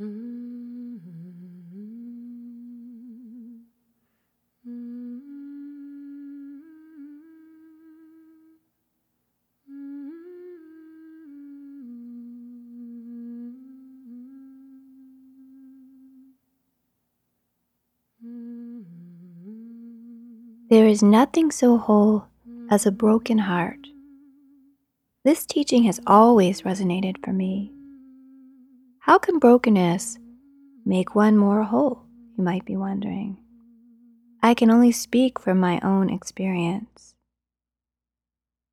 There is nothing so whole as a broken heart. This teaching has always resonated for me. How can brokenness make one more whole? You might be wondering. I can only speak from my own experience.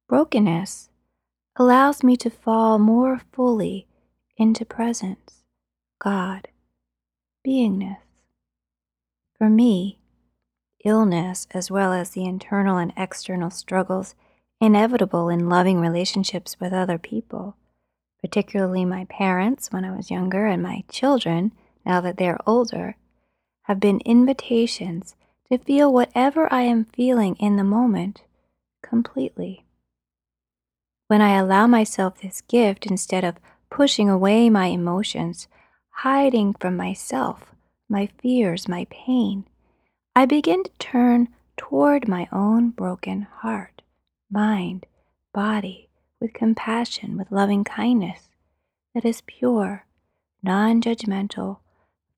Brokenness allows me to fall more fully into presence, God, beingness. For me, illness, as well as the internal and external struggles inevitable in loving relationships with other people, particularly my parents when I was younger and my children, now that they're older, have been invitations to feel whatever I am feeling in the moment completely. When I allow myself this gift instead of pushing away my emotions, hiding from myself, my fears, my pain, I begin to turn toward my own broken heart, mind, body, with compassion, with loving kindness that is pure, non judgmental,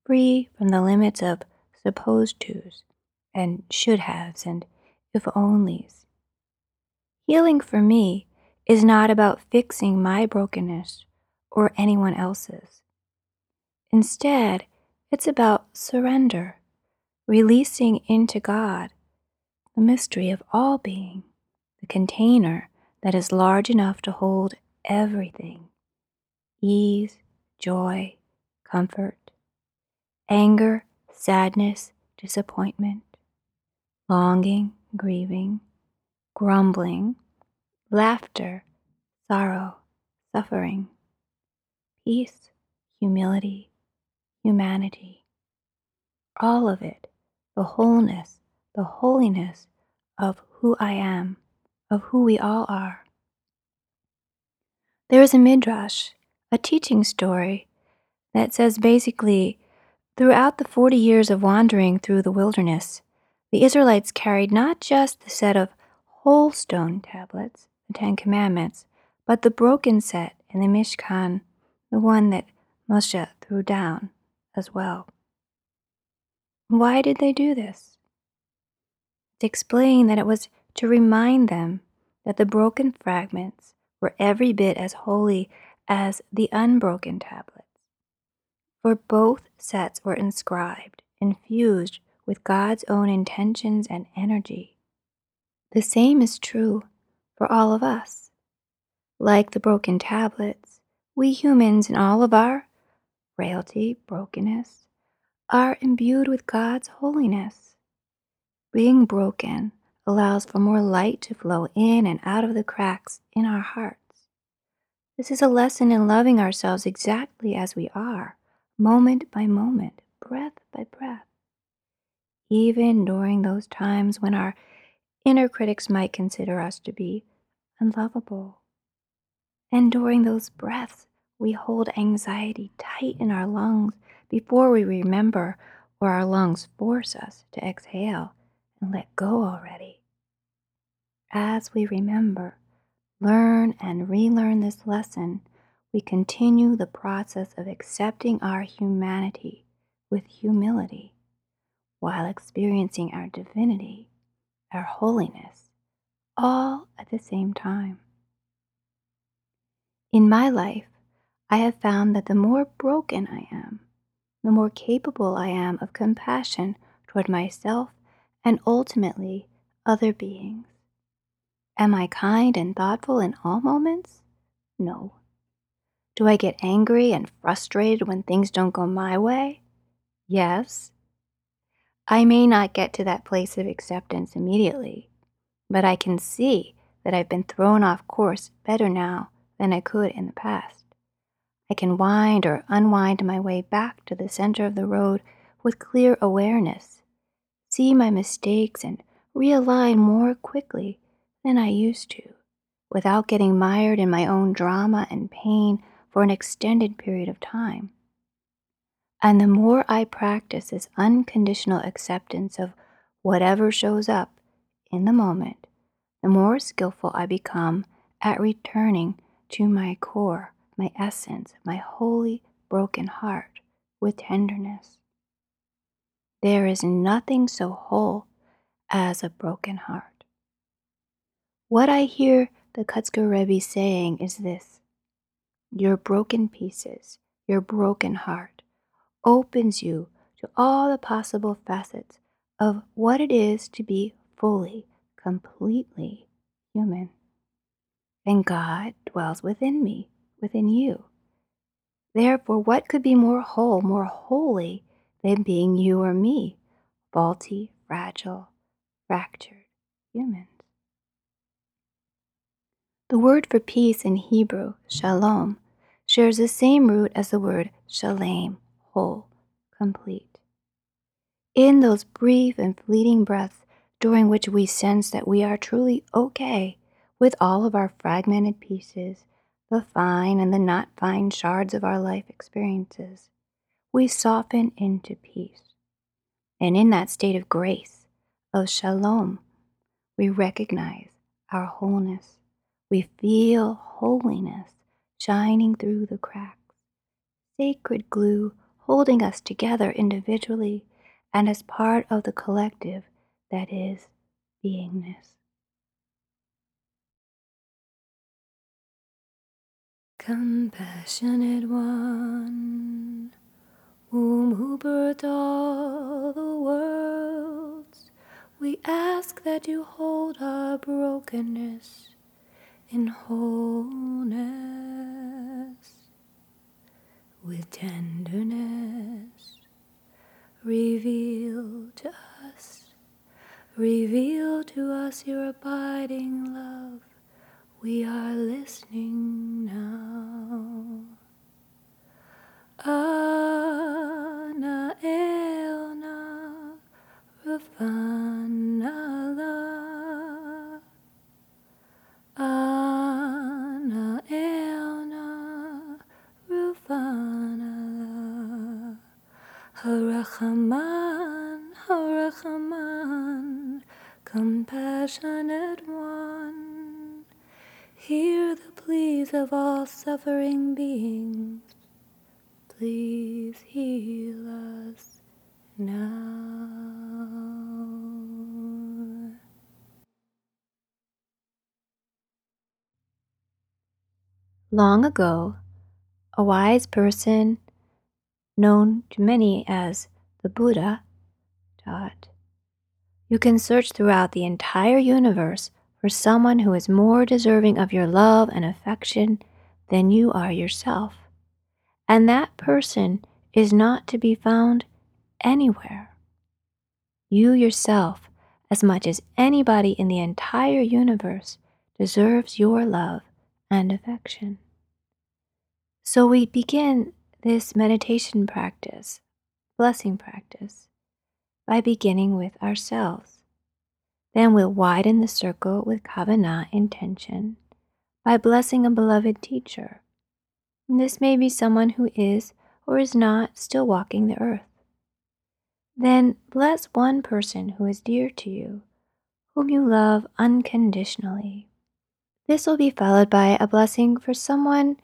free from the limits of supposed tos and should haves and if onlys. Healing for me is not about fixing my brokenness or anyone else's. Instead, it's about surrender releasing into God the mystery of all being, the container that is large enough to hold everything ease, joy, comfort, anger, sadness, disappointment, longing, grieving, grumbling, laughter, sorrow, suffering, peace, humility, humanity. All of it the wholeness, the holiness of who I am, of who we all are. There is a midrash, a teaching story, that says basically throughout the 40 years of wandering through the wilderness, the Israelites carried not just the set of whole stone tablets, the Ten Commandments, but the broken set in the Mishkan, the one that Moshe threw down as well. Why did they do this? To explain that it was to remind them that the broken fragments were every bit as holy as the unbroken tablets. For both sets were inscribed, infused with God's own intentions and energy. The same is true for all of us. Like the broken tablets, we humans, in all of our frailty, brokenness, are imbued with God's holiness. Being broken allows for more light to flow in and out of the cracks in our hearts. This is a lesson in loving ourselves exactly as we are, moment by moment, breath by breath. Even during those times when our inner critics might consider us to be unlovable. And during those breaths, we hold anxiety tight in our lungs before we remember or our lungs force us to exhale and let go already. As we remember, learn, and relearn this lesson, we continue the process of accepting our humanity with humility while experiencing our divinity, our holiness, all at the same time. In my life, I have found that the more broken I am, the more capable I am of compassion toward myself and ultimately other beings. Am I kind and thoughtful in all moments? No. Do I get angry and frustrated when things don't go my way? Yes. I may not get to that place of acceptance immediately, but I can see that I've been thrown off course better now than I could in the past. I can wind or unwind my way back to the center of the road with clear awareness, see my mistakes, and realign more quickly than I used to, without getting mired in my own drama and pain for an extended period of time. And the more I practice this unconditional acceptance of whatever shows up in the moment, the more skillful I become at returning to my core, my essence, my holy broken heart with tenderness. There is nothing so whole as a broken heart. What I hear the Kotzker Rebbe saying is this your broken pieces, your broken heart, opens you to all the possible facets of what it is to be fully, completely human. And God dwells within me, within you. Therefore, what could be more whole, more holy than being you or me, faulty, fragile, fractured humans? The word for peace in Hebrew, shalom, shares the same root as the word shalem, whole, complete. In those brief and fleeting breaths during which we sense that we are truly okay with all of our fragmented pieces, the fine and the not fine shards of our life experiences, we soften into peace. And in that state of grace, of shalom, we recognize our wholeness we feel holiness shining through the cracks, sacred glue holding us together individually and as part of the collective that is beingness. Compassionate One, womb who birthed all the worlds, we ask that you hold our brokenness in wholeness with tenderness. Reveal to us, reveal to us your abiding love. We are listening now. Of all suffering beings Please heal us now. Long ago, a wise person, known to many as the Buddha, taught You can search throughout the entire universe for someone who is more deserving of your love and affection than you are yourself. And that person is not to be found anywhere. You yourself, as much as anybody in the entire universe, deserves your love and affection. So we begin this meditation practice, blessing practice, by beginning with ourselves. Then we'll widen the circle with kavanah intention by blessing a beloved teacher. This may be someone who is or is not still walking the earth. Then bless one person who is dear to you, whom you love unconditionally. This will be followed by a blessing for someone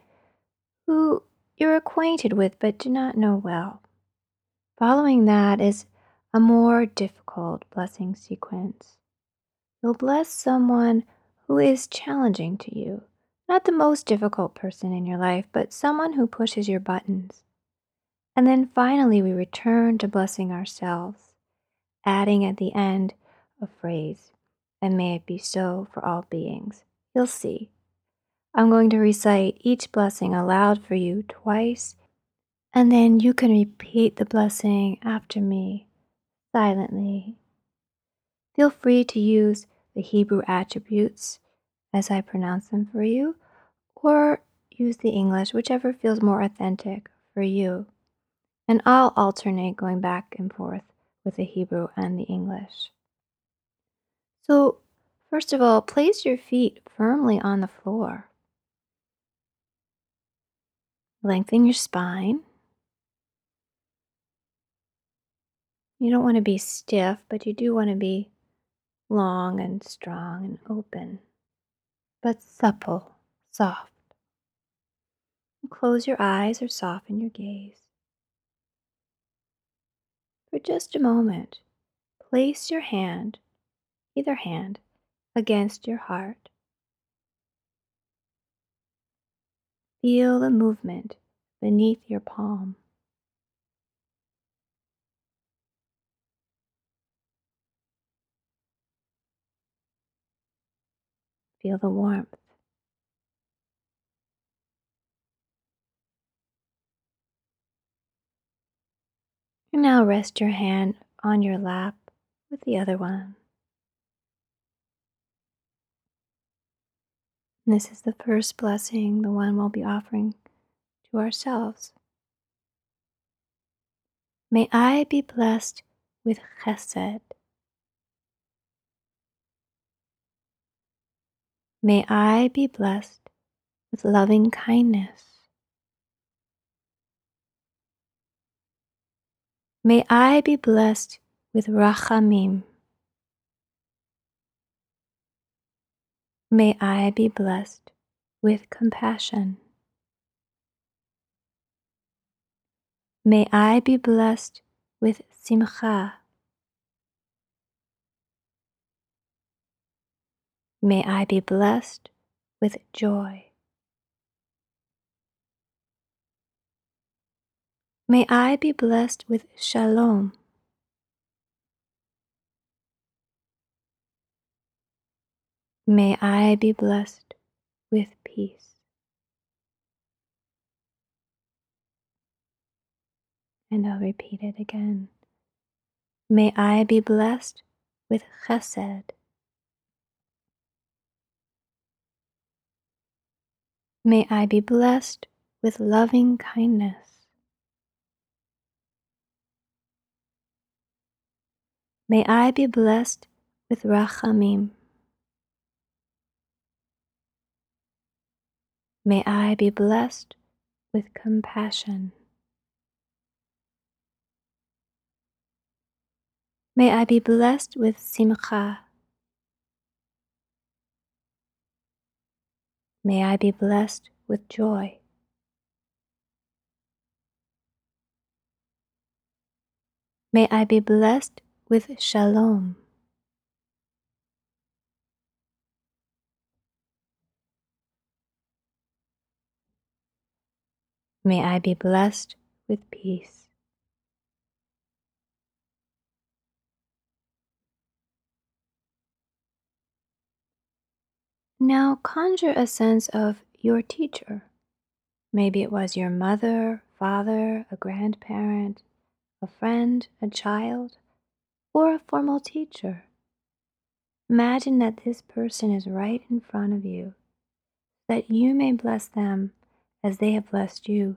who you're acquainted with but do not know well. Following that is a more difficult blessing sequence. You'll bless someone who is challenging to you, not the most difficult person in your life, but someone who pushes your buttons. And then finally, we return to blessing ourselves, adding at the end a phrase, and may it be so for all beings. You'll see. I'm going to recite each blessing aloud for you twice, and then you can repeat the blessing after me silently. Feel free to use the Hebrew attributes as I pronounce them for you, or use the English, whichever feels more authentic for you. And I'll alternate going back and forth with the Hebrew and the English. So, first of all, place your feet firmly on the floor. Lengthen your spine. You don't want to be stiff, but you do want to be long and strong and open, but supple, soft. Close your eyes or soften your gaze. For just a moment, place your hand, either hand, against your heart. Feel the movement beneath your palm. Feel the warmth. And now rest your hand on your lap with the other one. And this is the first blessing, the one we'll be offering to ourselves. May I be blessed with chesed. May I be blessed with loving kindness. May I be blessed with rachamim. May I be blessed with compassion. May I be blessed with simcha. May I be blessed with joy. May I be blessed with shalom. May I be blessed with peace. And I'll repeat it again. May I be blessed with chesed. May I be blessed with loving kindness. May I be blessed with rachamim. May I be blessed with compassion. May I be blessed with simcha. May I be blessed with joy. May I be blessed with shalom. May I be blessed with peace. Now conjure a sense of your teacher. Maybe it was your mother, father, a grandparent, a friend, a child, or a formal teacher. Imagine that this person is right in front of you, that you may bless them as they have blessed you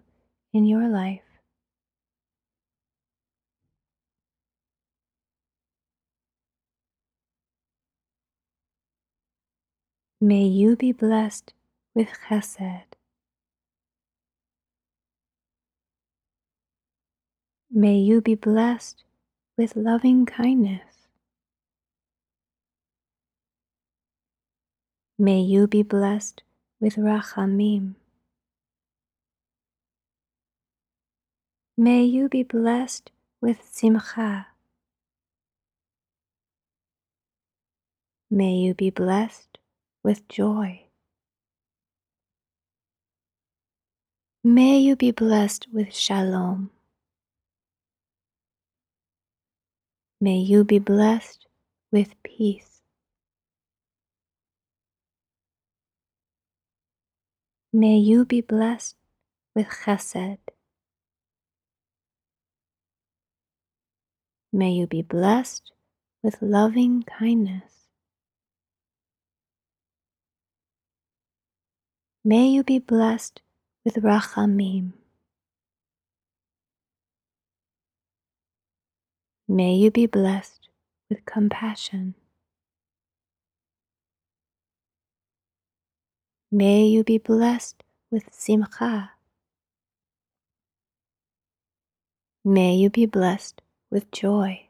in your life. May you be blessed with chesed. May you be blessed with loving kindness. May you be blessed with rachamim. May you be blessed with simcha. May you be blessed with joy. May you be blessed with shalom. May you be blessed with peace. May you be blessed with chesed. May you be blessed with loving kindness. May you be blessed with rachamim. May you be blessed with compassion. May you be blessed with simcha. May you be blessed with joy.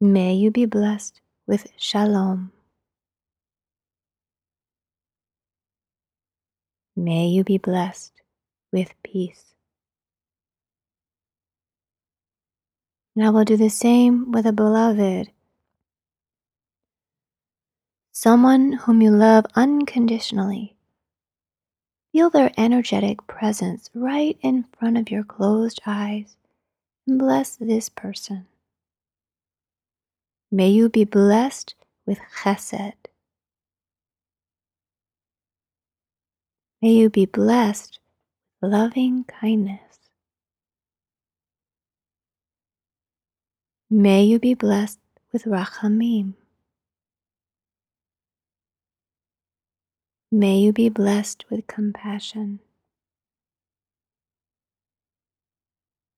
May you be blessed with shalom. May you be blessed with peace. And I will do the same with a beloved, someone whom you love unconditionally. Feel their energetic presence right in front of your closed eyes and bless this person. May you be blessed with chesed. May you be blessed with loving kindness. May you be blessed with rachamim. May you be blessed with compassion.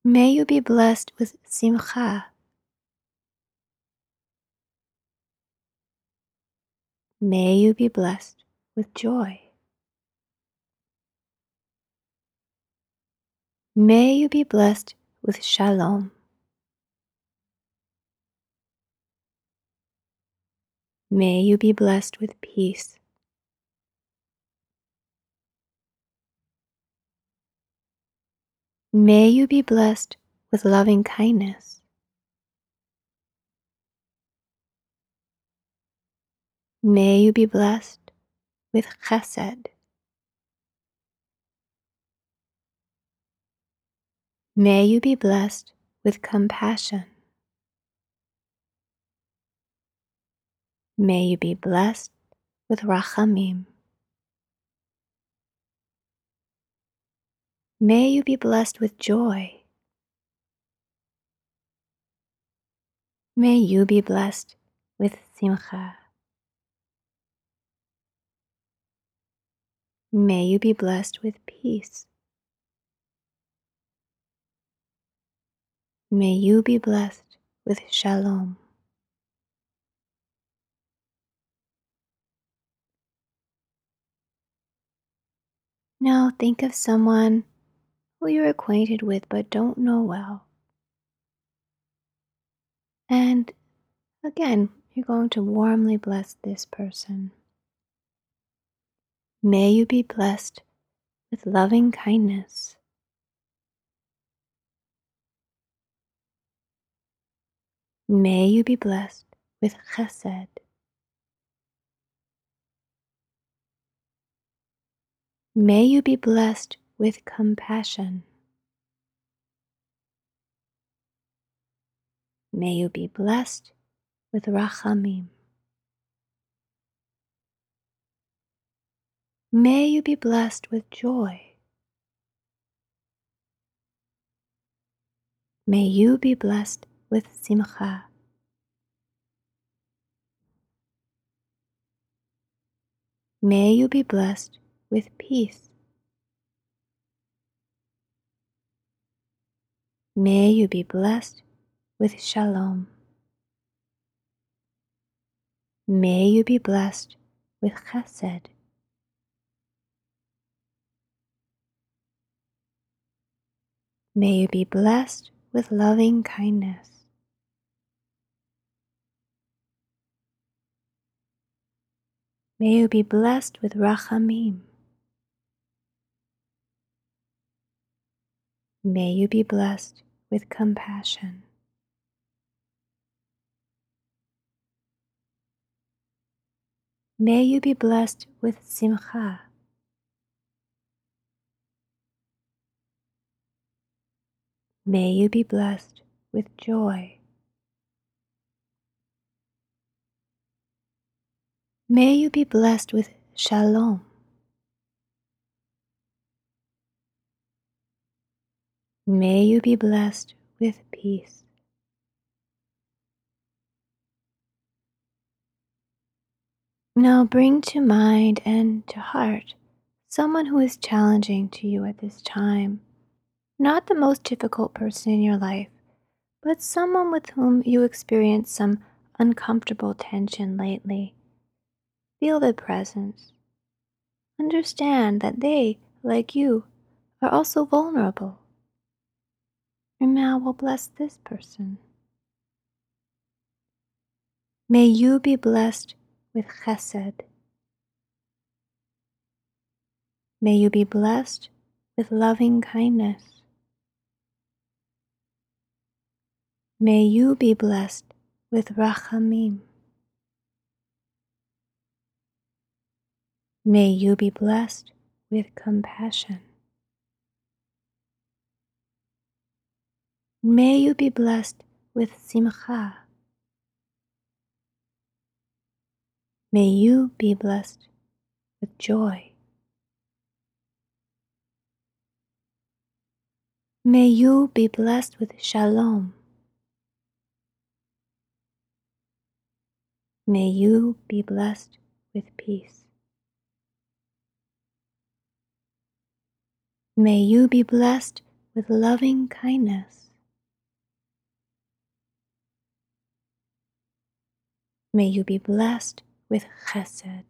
May you be blessed with simcha. May you be blessed with joy. May you be blessed with shalom. May you be blessed with peace. May you be blessed with loving kindness. May you be blessed with chesed. May you be blessed with compassion. May you be blessed with rachamim. May you be blessed with joy. May you be blessed with simcha. May you be blessed with peace. May you be blessed with shalom. Now think of someone who you're acquainted with but don't know well. And again, you're going to warmly bless this person. May you be blessed with loving kindness. May you be blessed with chesed. May you be blessed with compassion. May you be blessed with rachamim. May you be blessed with joy. May you be blessed with simcha. May you be blessed with peace. May you be blessed with shalom. May you be blessed with chesed. May you be blessed with loving kindness. May you be blessed with rachamim. May you be blessed with compassion. May you be blessed with simcha. May you be blessed with joy. May you be blessed with shalom. May you be blessed with peace. Now bring to mind and to heart someone who is challenging to you at this time. Not the most difficult person in your life, but someone with whom you experience some uncomfortable tension lately. Feel their presence. Understand that they, like you, are also vulnerable. And now we'll bless this person. May you be blessed with chesed. May you be blessed with loving kindness. May you be blessed with rachamim. May you be blessed with compassion. May you be blessed with simcha. May you be blessed with joy. May you be blessed with shalom. May you be blessed with peace. May you be blessed with loving kindness. May you be blessed with chesed.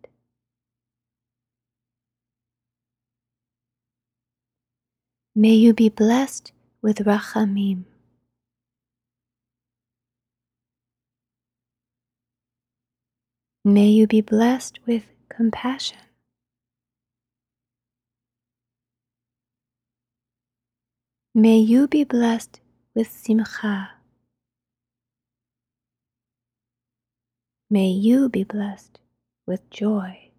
May you be blessed with rachamim. May you be blessed with compassion. May you be blessed with simcha. May you be blessed with joy.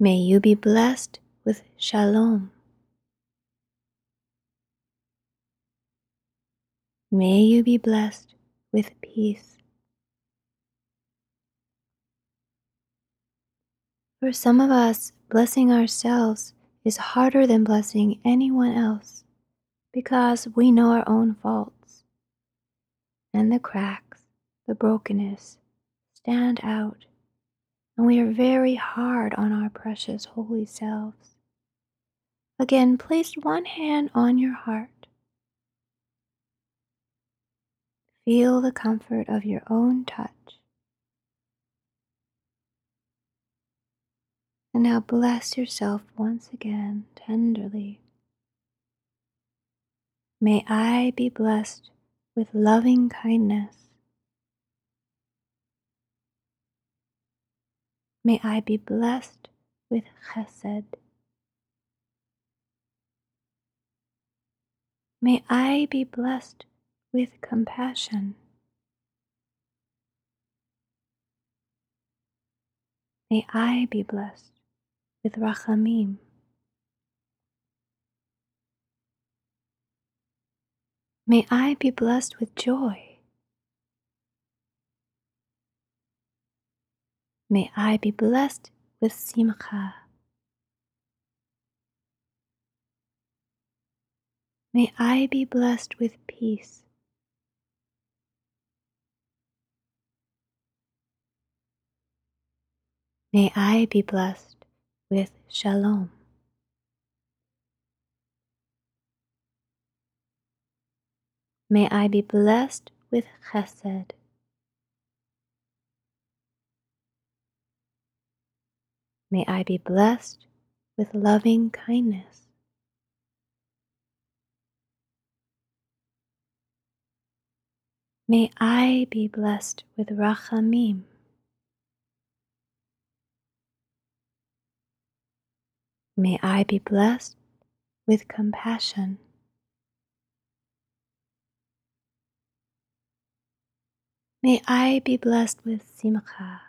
May you be blessed with shalom. May you be blessed with peace. For some of us, blessing ourselves is harder than blessing anyone else because we know our own faults and the cracks, the brokenness stand out, and we are very hard on our precious holy selves. Again, place one hand on your heart Feel the comfort of your own touch. And now bless yourself once again tenderly. May I be blessed with loving kindness. May I be blessed with chesed. May I be blessed with compassion. May I be blessed with rachamim. May I be blessed with joy. May I be blessed with simcha. May I be blessed with peace. May I be blessed with shalom. May I be blessed with chesed. May I be blessed with loving kindness. May I be blessed with rachamim. May I be blessed with compassion. May I be blessed with simcha.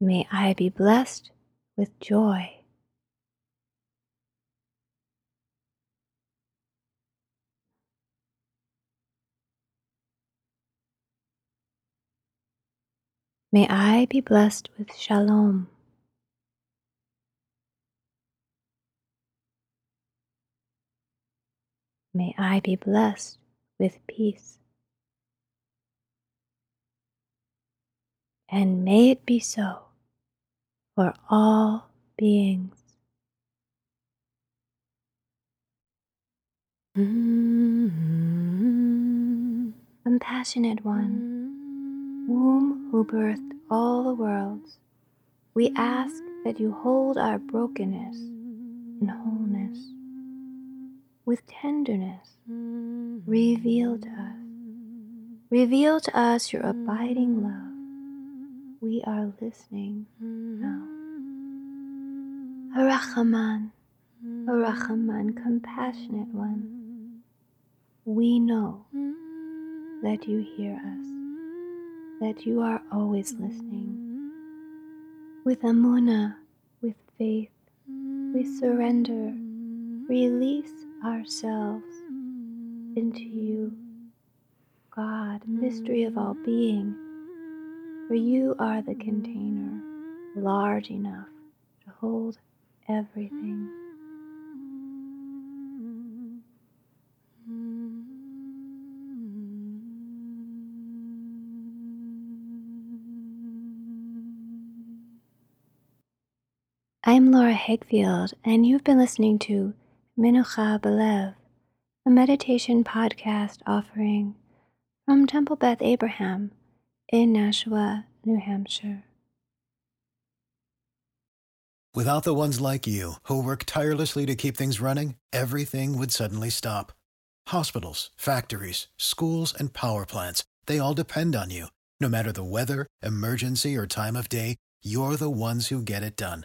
May I be blessed with joy. May I be blessed with shalom. May I be blessed with peace. And may it be so for all beings. Mm-hmm. Compassionate One, womb who birthed all the worlds, we ask that you hold our brokenness and wholeness with tenderness. Reveal to us, reveal to us your abiding love. We are listening now. Harachaman, Harachaman, compassionate one, we know that you hear us, that you are always listening. With Amuna, with faith, we surrender, release ourselves into you, God, mystery of all being, for you are the container large enough to hold everything. I'm Laura Hegfield, and you've been listening to Minucha Belev, a meditation podcast offering from Temple Beth Abraham in Nashua, New Hampshire. Without the ones like you, who work tirelessly to keep things running, everything would suddenly stop. Hospitals, factories, schools, and power plants, they all depend on you. No matter the weather, emergency, or time of day, you're the ones who get it done.